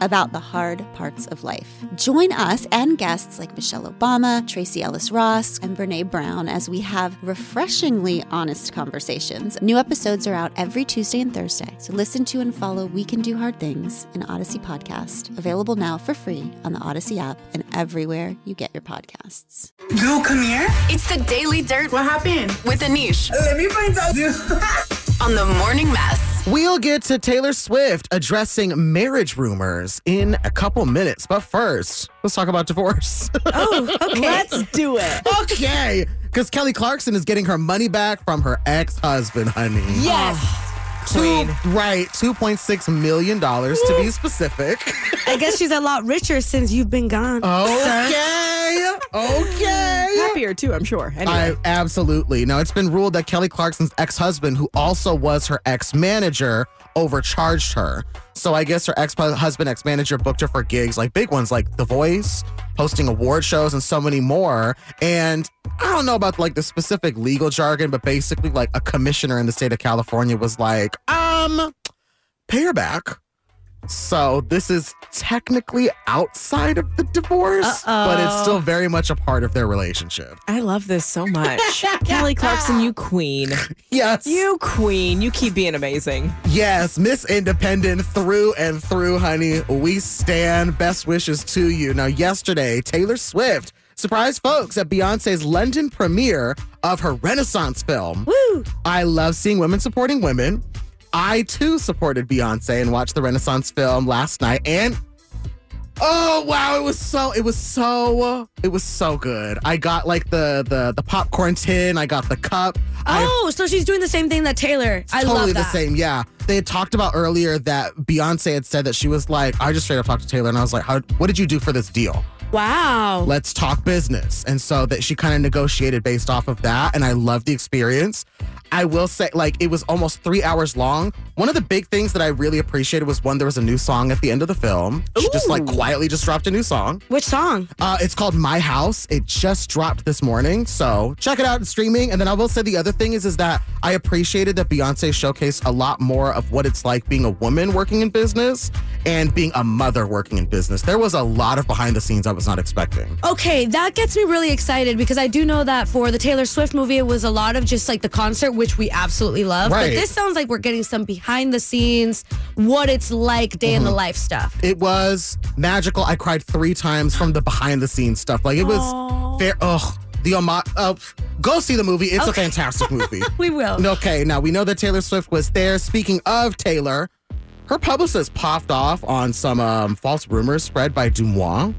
about the hard parts of life. Join us and guests like Michelle Obama, Tracee Ellis Ross, and Brene Brown as we have refreshingly honest conversations. New episodes are out every Tuesday and Thursday, so listen to and follow We Can Do Hard Things, an Odyssey podcast, available now for free on the Odyssey app and everywhere you get your podcasts. Bill, come here. It's the Daily Dirt What happened? with Anish Let me find out. on the Morning Mess. We'll get to Taylor Swift addressing marriage rumors in a couple minutes. But first, let's talk about divorce. Oh, okay. Let's do it. okay. Because Kelly Clarkson is getting her money back from her ex husband, honey. Yes. Two, right. $2.6 million to be specific. I guess she's a lot richer since you've been gone. Oh, okay. Okay. happier too, I'm sure. Anyway. I absolutely. Now it's been ruled that Kelly Clarkson's ex-husband, who also was her ex-manager, overcharged her. So I guess her ex-husband, ex-manager booked her for gigs like big ones like The Voice, hosting award shows, and so many more. And I don't know about like the specific legal jargon, but basically like a commissioner in the state of California was like, um, pay her back. So this is technically outside of the divorce, but it's still very much a part of their relationship. I love this so much. Kelly Clarkson, you queen. Yes. You queen. You keep being amazing. Yes, Miss Independent through and through, honey. We stand. Best wishes to you. Now, yesterday, Taylor Swift surprised folks at Beyonce's London premiere of her Renaissance film. Woo. I love seeing women supporting women. I too supported Beyonce and watched the Renaissance film last night and Oh wow, it was so it was so it was so good. I got like the the the popcorn tin, I got the cup. I Oh, so she's doing the same thing that Taylor. I totally love the same. Yeah, they had talked about earlier that Beyonce had said that she was like, I just straight up talked to Taylor and I was like, How, what did you do for this deal? Wow. Let's talk business. And so that she kind of negotiated based off of that, and I love the experience. I will say, like, it was almost three hours long. One of the big things that I really appreciated was one, there was a new song at the end of the film. She just like quietly just dropped a new song. Which song? Uh, it's called My House. It just dropped this morning, so check it out in streaming. And then I will say the other thing is, is that I appreciated that Beyonce showcased a lot more of what it's like being a woman working in business and being a mother working in business. There was a lot of behind the scenes I was not expecting. Okay, that gets me really excited because I do know that for the Taylor Swift movie, it was a lot of just like the concert, which we absolutely love. Right. But this sounds like we're getting some behind the scenes, what it's like day Mm-hmm. in the life stuff. It was magical. I cried three times from the behind the scenes stuff. Like it was fair. Ugh. The Oma- uh, go see the movie. It's a fantastic movie. We will. Okay, now we know that Taylor Swift was there. Speaking of Taylor, her publicist popped off on some um, false rumors spread by DeuxMoi.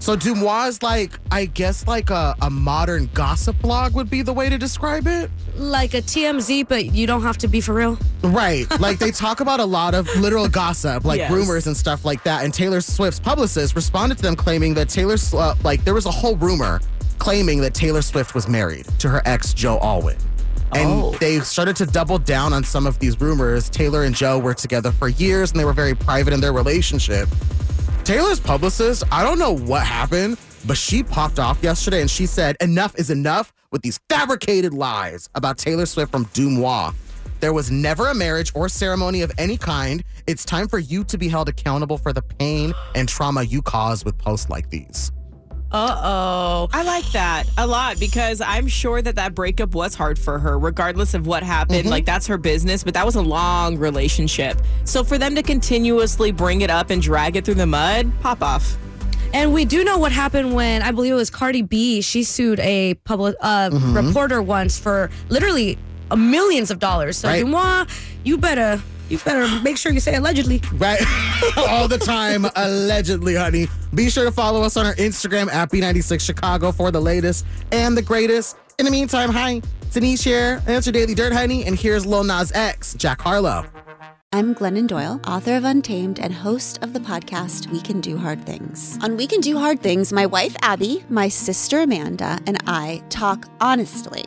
So DeuxMoi is like, I guess, like a, a modern gossip blog would be the way to describe it. Like a TMZ, but you don't have to be for real. Right. Like they talk about a lot of literal gossip, like Yes. rumors and stuff like that. And Taylor Swift's publicist responded to them claiming that Taylor, uh, like, there was a whole rumor claiming that Taylor Swift was married to her ex, Joe Alwyn. And Oh. they started to double down on some of these rumors. Taylor and Joe were together for years and they were very private in their relationship. Taylor's publicist, I don't know what happened, but she popped off yesterday and she said, enough is enough with these fabricated lies about Taylor Swift from DeuxMoi. There was never a marriage or ceremony of any kind. It's time for you to be held accountable for the pain and trauma you cause with posts like these. Uh oh. I like that a lot because I'm sure that that breakup was hard for her, regardless of what happened. Mm-hmm. Like, that's her business, but that was a long relationship. So, for them to continuously bring it up and drag it through the mud, pop off. And we do know what happened when I believe it was Cardi B. She sued a public uh, Mm-hmm. reporter once for literally millions of dollars. So Right. DeuxMoi, you better you better make sure you say allegedly. Right? All the time, allegedly, honey. Be sure to follow us on our Instagram at B96 Chicago for the latest and the greatest. In the meantime, hi, it's Anish here. And it's your Daily Dirt, honey. And here's Lil Nas X, Jack Harlow. I'm Glennon Doyle, author of Untamed and host of the podcast We Can Do Hard Things. On We Can Do Hard Things, my wife Abby, my sister Amanda, and I talk honestly